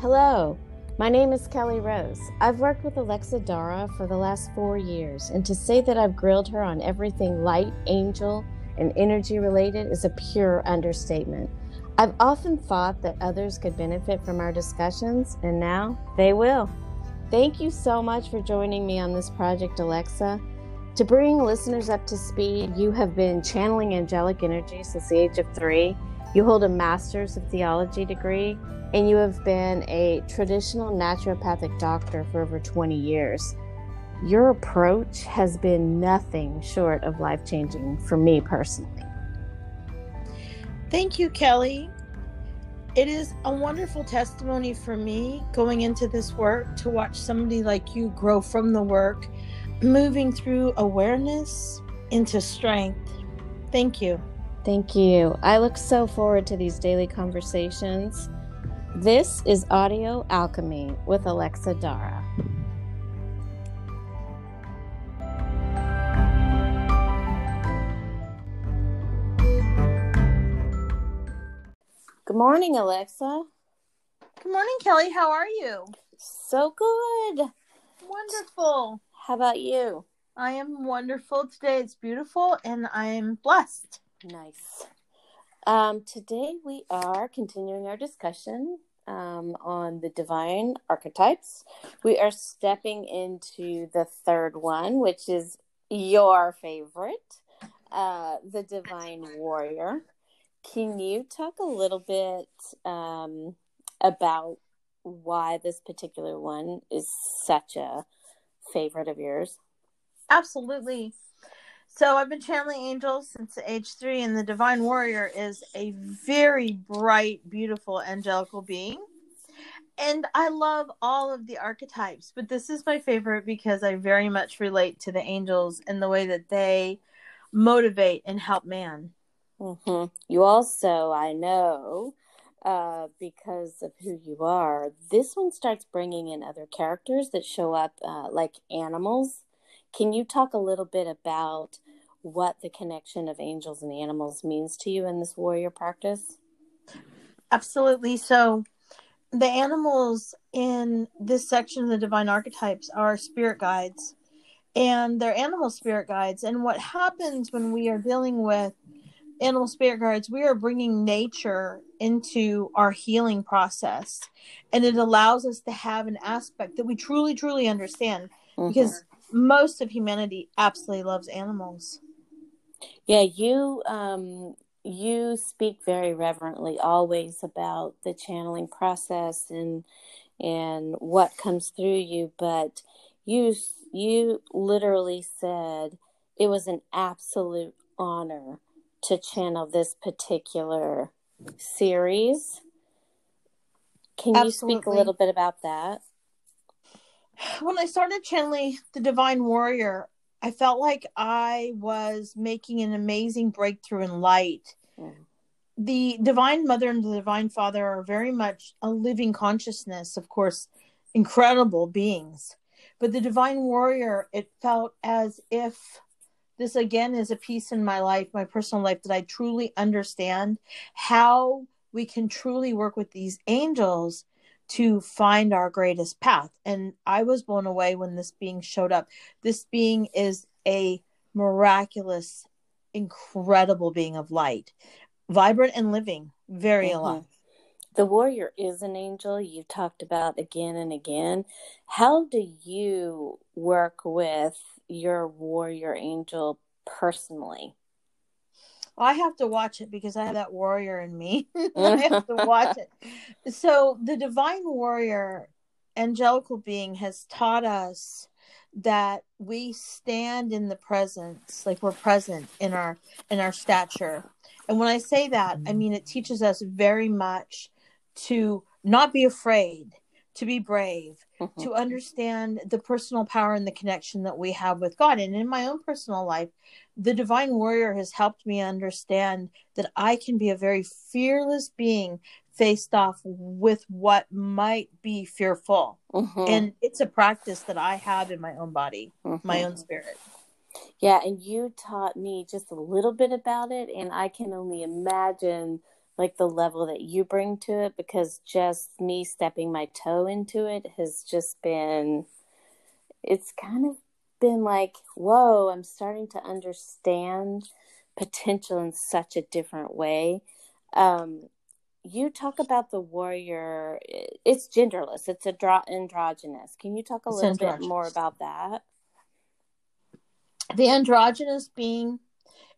Hello, my name is Kelly Rose. I've worked with Alexa Dara for the last four years, and to say that I've grilled her on everything light, angel, and energy related is a pure understatement. I've often thought that others could benefit from our discussions, and now they will. Thank you so much for joining me on this project, Alexa. To bring listeners up to speed, you have been channeling angelic energy since the age of three. You hold a master's of theology degree, and you have been a traditional naturopathic doctor for over 20 years. Your approach has been nothing short of life changing for me personally. Thank you, Kelly. It is a wonderful testimony for me going into this work to watch somebody like you grow from the work, moving through awareness into strength. Thank you. Thank you. I look so forward to these daily conversations. This is Audio Alchemy with Alexa Dara. Good morning, Alexa. Good morning, Kelly. How are you? So good. Wonderful. How about you? I am wonderful today. It's beautiful and I'm blessed. Nice. Um, today we are continuing our discussion um, on the divine archetypes. We are stepping into the third one, which is your favorite, uh, the divine warrior. Can you talk a little bit um, about why this particular one is such a favorite of yours? Absolutely. So I've been channeling angels since age three, and the Divine Warrior is a very bright, beautiful, angelical being. And I love all of the archetypes, but this is my favorite because I very much relate to the angels and the way that they motivate and help man. Mm-hmm. You also, I know, uh, because of who you are, this one starts bringing in other characters that show up uh, like animals. Can you talk a little bit about what the connection of angels and animals means to you in this warrior practice? Absolutely. So, the animals in this section of the divine archetypes are spirit guides, and they're animal spirit guides. And what happens when we are dealing with animal spirit guides, we are bringing nature into our healing process, and it allows us to have an aspect that we truly, truly understand mm-hmm. because most of humanity absolutely loves animals. Yeah, you um you speak very reverently always about the channeling process and and what comes through you, but you you literally said it was an absolute honor to channel this particular series. Can Absolutely. you speak a little bit about that? When I started channeling the Divine Warrior, I felt like I was making an amazing breakthrough in light. Mm. The Divine Mother and the Divine Father are very much a living consciousness, of course, incredible beings. But the Divine Warrior, it felt as if this again is a piece in my life, my personal life, that I truly understand how we can truly work with these angels to find our greatest path. And I was blown away when this being showed up. This being is a miraculous, incredible being of light, vibrant and living, very mm-hmm. alive. The warrior is an angel you've talked about again and again. How do you work with your warrior angel personally? I have to watch it because I have that warrior in me. I have to watch it. So the divine warrior, angelical being, has taught us that we stand in the presence, like we're present in our in our stature. And when I say that, I mean it teaches us very much to not be afraid, to be brave, mm-hmm. to understand the personal power and the connection that we have with God. And in my own personal life, the divine warrior has helped me understand that I can be a very fearless being faced off with what might be fearful. Mm-hmm. And it's a practice that I have in my own body, mm-hmm. my own spirit. Yeah, and you taught me just a little bit about it, and I can only imagine like the level that you bring to it because just me stepping my toe into it has just been it's kind of been like whoa i'm starting to understand potential in such a different way. Um, you talk about the warrior it's genderless. It's a draw androgynous. Can you talk a little bit more about that? The androgynous being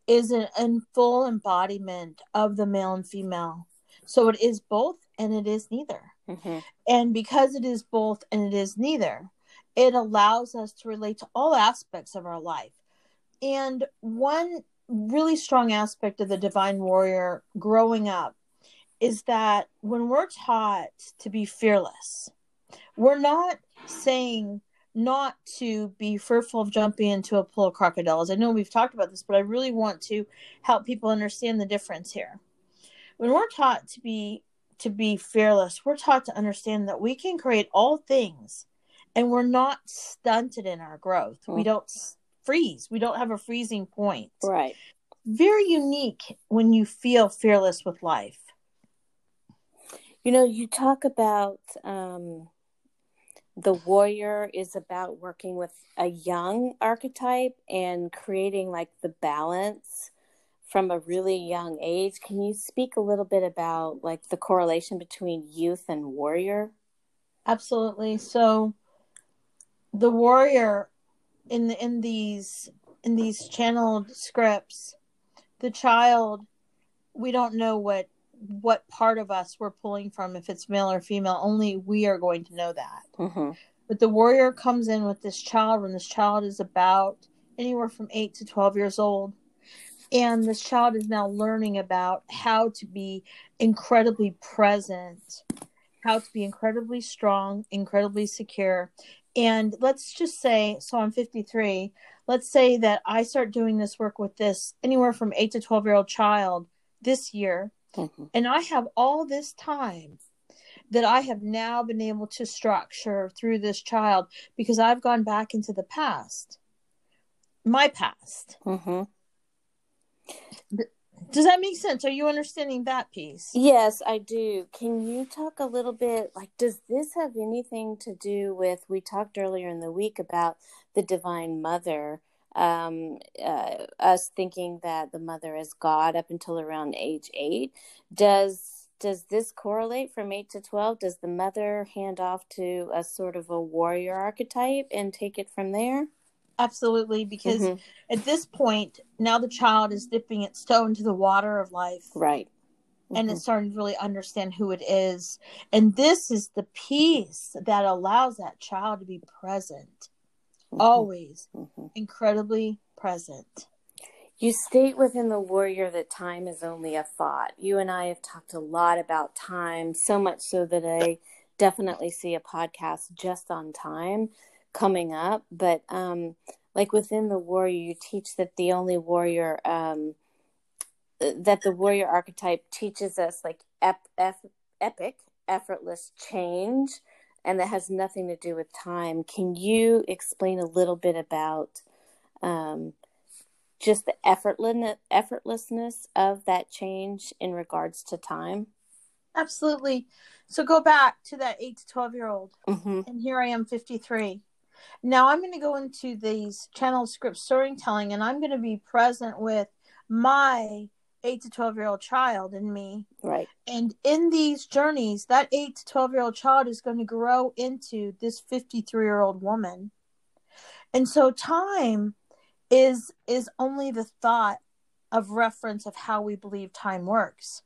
is an, a full embodiment of the male and female. So it is both and it is neither. Mm-hmm. and because it is both and it is neither it allows us to relate to all aspects of our life and one really strong aspect of the divine warrior growing up is that when we're taught to be fearless, we're not saying not to be fearful of jumping into a pool of crocodiles. I know we've talked about this, but I really want to help people understand the difference here. When we're taught to be to be fearless, we're taught to understand that we can create all things and we're not stunted in our growth. Mm. We don't freeze. We don't have a freezing point. Right. Very unique when you feel fearless with life. You know, you talk about um, the warrior is about working with a young archetype and creating like the balance from a really young age. Can you speak a little bit about like the correlation between youth and warrior? Absolutely. So the warrior in the, in these in these channeled scripts, the child we don't know what what part of us we're pulling from, if it's male or female, only we are going to know that. Mm-hmm. But the warrior comes in with this child when this child is about anywhere from 8 to 12 years old. And this child is now learning about how to be incredibly present, how to be incredibly strong, incredibly secure. And let's just say, so I'm 53. Let's say that I start doing this work with this anywhere from 8 to 12 year old child this year Mm-hmm. And I have all this time that I have now been able to structure through this child because I've gone back into the past, my past. Mm-hmm. Does that make sense? Are you understanding that piece? Yes, I do. Can you talk a little bit like does this have anything to do with we talked earlier in the week about the divine mother um, uh, us thinking that the mother is God up until around age eight. Does does this correlate from eight to twelve? Does the mother hand off to a sort of a warrior archetype and take it from there? Absolutely, because mm-hmm. at this point, now the child is dipping its toe into the water of life. Right. Mm-hmm. And it's starting to really understand who it is. And this is the piece that allows that child to be present mm-hmm. always mm-hmm. incredibly present. You state within the warrior that time is only a thought. You and I have talked a lot about time, so much so that I definitely see a podcast just on time coming up. But um, like within the warrior, you teach that the only warrior, um, that the warrior archetype teaches us like ep- ep- epic, effortless change and that has nothing to do with time. Can you explain a little bit about um, just the effortlessness, effortlessness of that change in regards to time? Absolutely. So go back to that 8 to 12 year old. Mm-hmm. And here I am, 53. Now I'm going to go into these channel script storytelling and I'm going to be present with my eight to 12 year old child in me. Right. And in these journeys, that eight to 12 year old child is going to grow into this 53 year old woman. And so time is is only the thought of reference of how we believe time works.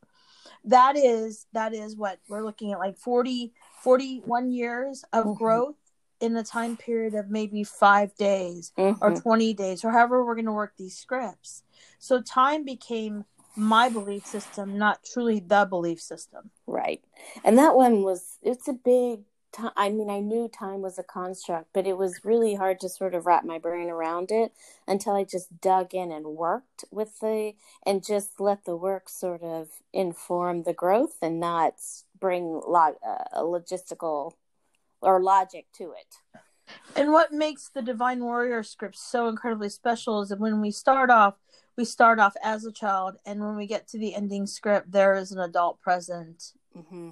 That is that is what we're looking at like 40 41 years of mm-hmm. growth in a time period of maybe 5 days mm-hmm. or 20 days or however we're going to work these scripts. So time became my belief system, not truly the belief system. Right. And that one was, it's a big time. I mean, I knew time was a construct, but it was really hard to sort of wrap my brain around it until I just dug in and worked with the, and just let the work sort of inform the growth and not bring uh, a logistical or logic to it. And what makes the Divine Warrior script so incredibly special is that when we start off, we start off as a child, and when we get to the ending script, there is an adult present Mm-hmm.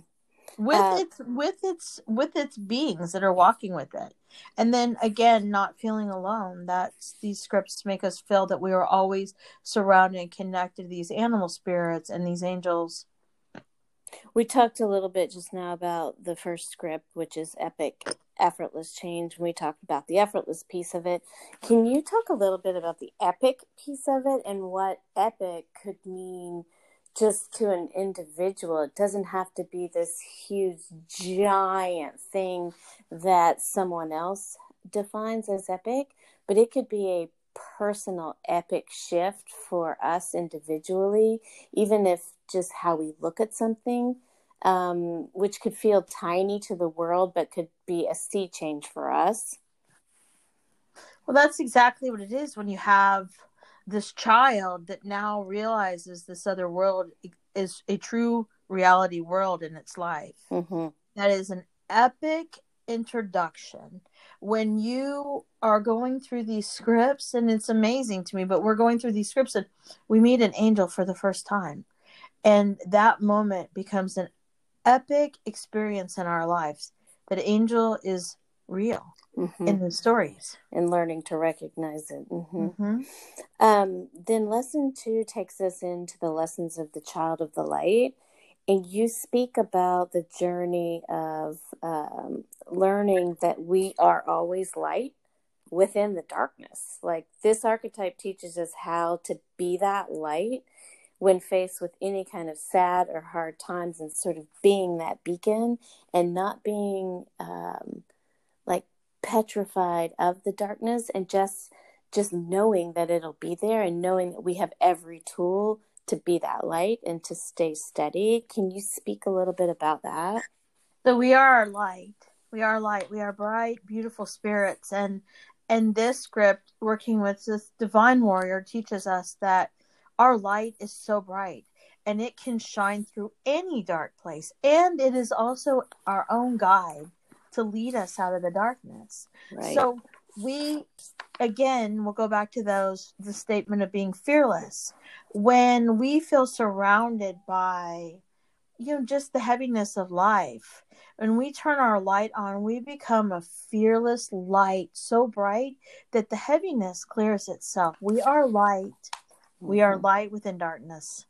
with Uh, its with its with its beings that are walking with it and then again not feeling alone that's these scripts make us feel that we are always surrounded and connected to these animal spirits and these angels We talked a little bit just now about the first script, which is epic, effortless change. And We talked about the effortless piece of it. Can you talk a little bit about the epic piece of it and what epic could mean just to an individual? It doesn't have to be this huge, giant thing that someone else defines as epic, but it could be a personal epic shift for us individually, even if just how we look at something, um, which could feel tiny to the world, but could be a sea change for us. well that's exactly what it is when you have this child that now realizes this other world is a true reality world in its life hmm that is an epic introduction when you are going through these scripts and it's amazing to me but we're going through these scripts and we meet an angel for the first time. And that moment becomes an epic experience in our lives. That angel is real hmm in the stories. And learning to recognize it. hmm hmm Um, then lesson two takes us into the lessons of the child of the light. And you speak about the journey of um, learning that we are always light within the darkness. Like this archetype teaches us how to be that light when faced with any kind of sad or hard times and sort of being that beacon and not being um, like petrified of the darkness and just just knowing that it'll be there and knowing that we have every tool to be that light and to stay steady. Can you speak a little bit about that? so we are light we are light we are bright beautiful spirits and and this script working with this divine warrior teaches us that our light is so bright and it can shine through any dark place and it is also our own guide to lead us out of the darkness Right. so we again we'll go back to those the statement of being fearless. When we feel surrounded by you know just the heaviness of life when we turn our light on we become a fearless light so bright that the heaviness clears itself. We are light. We are Mhm. light within darkness.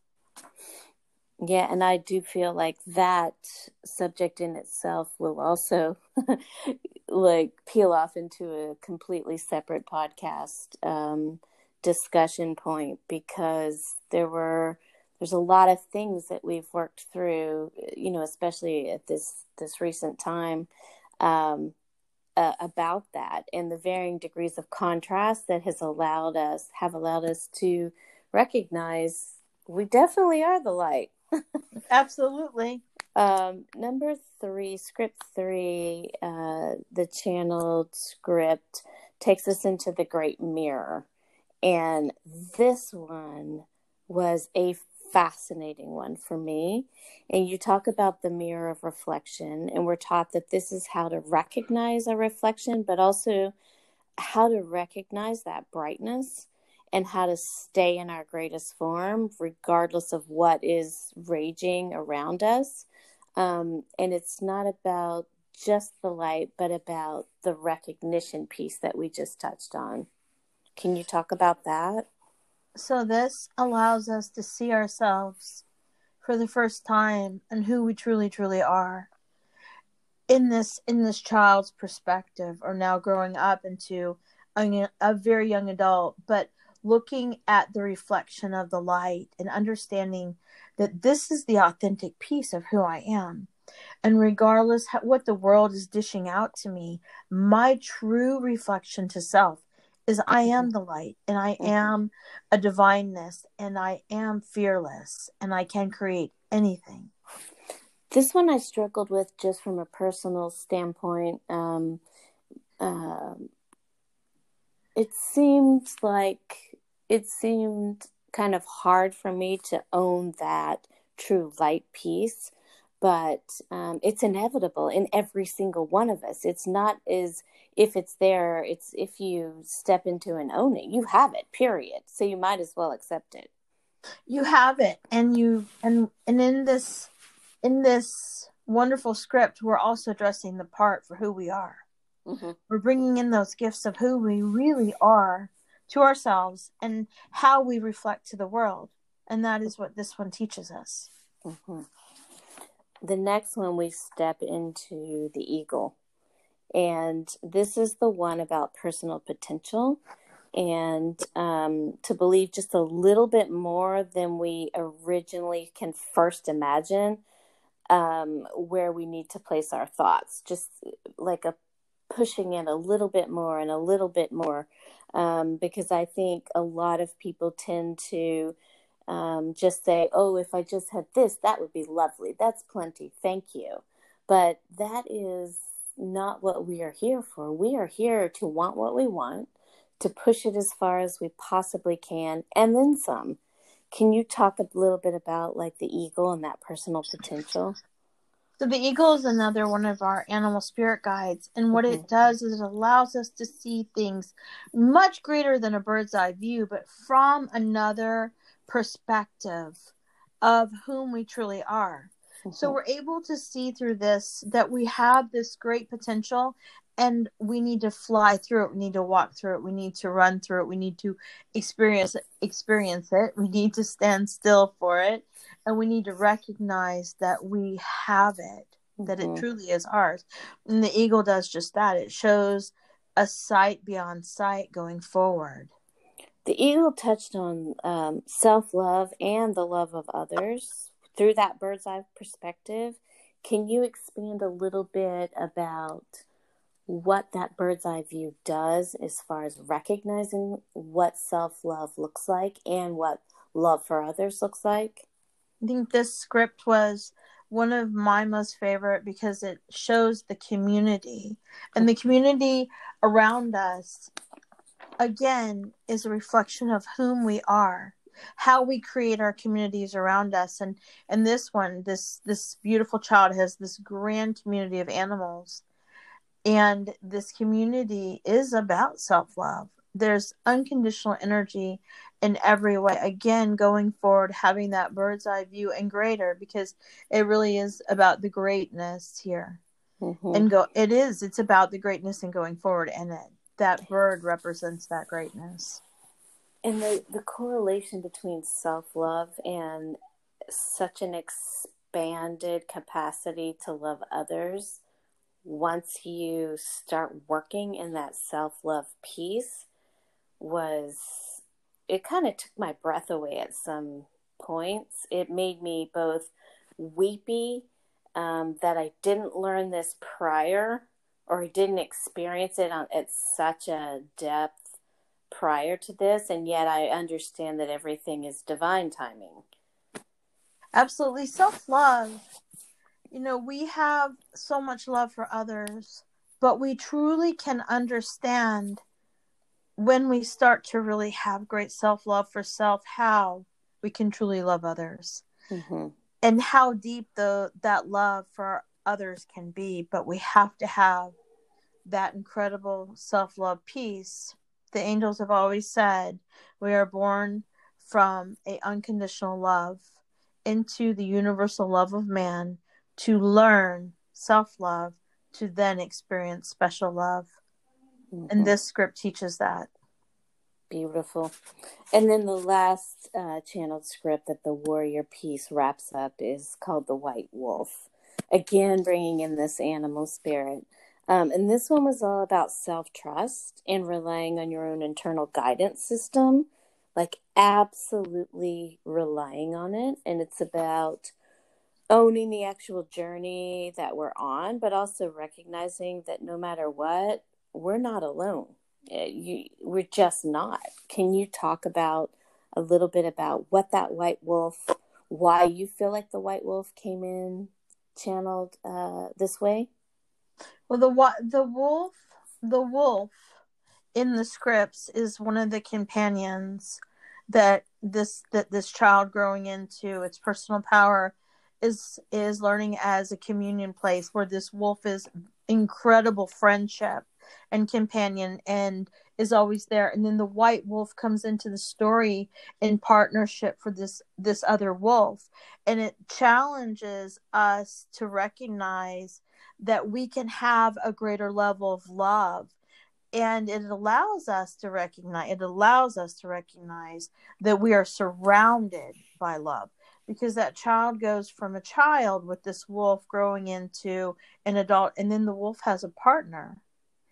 Yeah, and I do feel like that subject in itself will also like peel off into a completely separate podcast um, discussion point because there were there's a lot of things that we've worked through, you know, especially at this this recent time um, uh, about that and the varying degrees of contrast that has allowed us have allowed us to recognize we definitely are the light. absolutely Um, number three, script three, uh, the channeled script takes us into the Great Mirror. And this one was a fascinating one for me. And you talk about the mirror of reflection, and we're taught that this is how to recognize a reflection, but also how to recognize that brightness and how to stay in our greatest form, regardless of what is raging around us. Um, and it's not about just the light, but about the recognition piece that we just touched on. Can you talk about that? so this allows us to see ourselves for the first time and who we truly truly are in this in this child's perspective or now growing up into a, a very young adult but looking at the reflection of the light and understanding that this is the authentic piece of who I am and regardless how, what the world is dishing out to me my true reflection to self is I am the light and I Mhm. am a divineness and I am fearless and I can create anything. This one I struggled with just from a personal standpoint. Um, um, it seemed like it seemed kind of hard for me to own that true light piece, but um, it's inevitable in every single one of us. It's not as if it's there, it's if you step into and own it, you have it, period. So you might as well accept it. You have it. And you, and, and in this, in this wonderful script, we're also dressing the part for who we are. Mm-hmm. We're bringing in those gifts of who we really are to ourselves and how we reflect to the world. And that is what this one teaches us. Mm-hmm. The next one, we step into the eagle. And this is the one about personal potential and um, to believe just a little bit more than we originally can first imagine um, where we need to place our thoughts, just like a pushing in a little bit more and a little bit more, um, because I think a lot of people tend to um, just say, "Oh, if I just had this, that would be lovely. That's plenty. Thank you." But that is not what we are here for. We are here to want what we want, to push it as far as we possibly can, and then some. Can you talk a little bit about like the eagle and that personal potential? So the eagle is another one of our animal spirit guides, and what mm-hmm. it does is it allows us to see things much greater than a bird's eye view, but from another perspective of whom we truly are. Mm-hmm. So we're able to see through this that we have this great potential and we need to fly through it. We need to walk through it. We need to run through it. We need to experience experience it. We need to stand still for it. And we need to recognize that we have it mm-hmm. that it mm-hmm. truly is ours. And the eagle does just that. It shows a sight beyond sight going forward. The eagle touched on um, self-love and the love of others. Through that bird's eye perspective can you expand a little bit about what that bird's eye view does as far as recognizing what self love looks like and what love for others looks like. I think this script was one of my most favorite because it shows the community. And the community around us again is a reflection of whom we are how we create our communities around us. And and this one this this beautiful child has this grand community of animals and this community is about self love. There's unconditional energy in every way. Again, going forward, having that bird's eye view and greater because it really is about the greatness here. Mm-hmm. And go, it is, it's about the greatness and going forward. And it, that bird represents that greatness. And the, the correlation between self love and such an expanded capacity to love others once you start working in that self love piece was it kind of took my breath away at some points. It made me both weepy um, that I didn't learn this prior or I didn't experience it on, at such a depth prior to this, and yet I understand that everything is divine timing. Absolutely. Self love you know, we have so much love for others, but we truly can understand when we start to really have great self love for self how we can truly love others mm-hmm. and how deep the that love for others can be. But we have to have that incredible self love piece the angels have always said we are born from a unconditional love into the universal love of man to learn self love to then experience special love. Mm-hmm. And this script teaches that. Beautiful. And then the last uh, channeled script that the warrior piece wraps up is called The White Wolf. Again, bringing in this animal spirit. Um, and this one was all about self trust and relying on your own internal guidance system, like absolutely relying on it. And it's about owning the actual journey that we're on, but also recognizing that no matter what, we're not alone. Eh, you, we're just not. Can you talk about a little bit about what that white wolf, why you feel like the white wolf came in channeled uh, this way? Well, the the wolf, the wolf in the scripts is one of the companions that this that this child growing into its personal power is is learning as a communion place where this wolf is incredible friendship and companion and is always there. And then the white wolf comes into the story in partnership for this this other wolf. And it challenges us to recognize that we can have a greater level of love. And it allows us to recognize it allows us to recognize that we are surrounded by love because that child goes from a child with this wolf growing into an adult and then the wolf has a partner.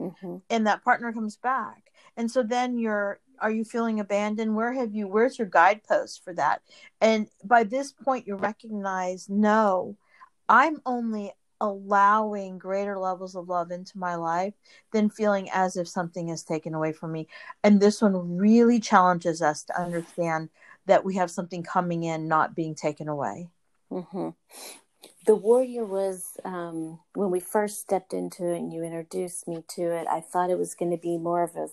Mm-hmm. and that partner comes back. And so then you're are you feeling abandoned? Where have you where's your guidepost for that? And by this point you recognize no i'm only allowing greater levels of love into my life than feeling as if something is taken away from me. And this one really challenges us to understand that we have something coming in not being taken away. Mm-hmm. the warrior was um, when we first stepped into it and you introduced me to it i thought it was going to be more of a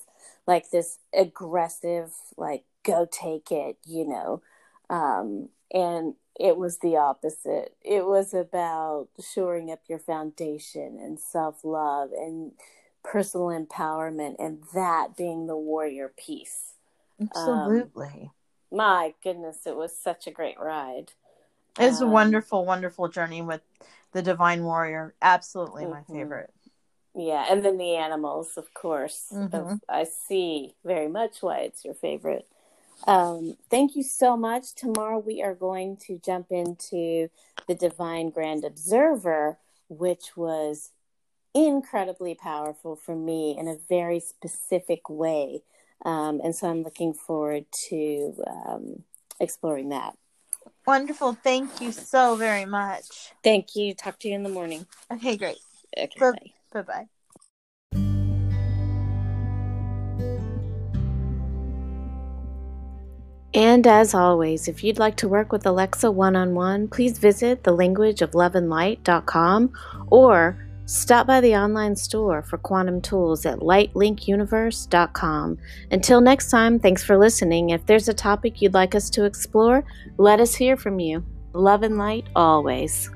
like this aggressive like go take it you know? Um, and it was the opposite. It was about shoring up your foundation and self-love and personal empowerment and that being the warrior piece. Absolutely. um, my goodness it was such a great ride it's um, a wonderful wonderful journey with the divine warrior absolutely mm-hmm. my favorite yeah, and then the animals, of course. Mm-hmm. I see very much why it's your favorite. Um, thank you so much. Tomorrow we are going to jump into the Divine Grand Observer, which was incredibly powerful for me in a very specific way. Um, and so I'm looking forward to um, exploring that. Wonderful. Thank you so very much. Thank you. Talk to you in the morning. Okay, great. Okay. Bye. Bye bye. And as always, if you'd like to work with Alexa one on one, please visit thelanguageofloveandlight.com or stop by the online store for quantum tools at lightlinkuniverse.com. Until next time, thanks for listening. If there's a topic you'd like us to explore, let us hear from you. Love and light always.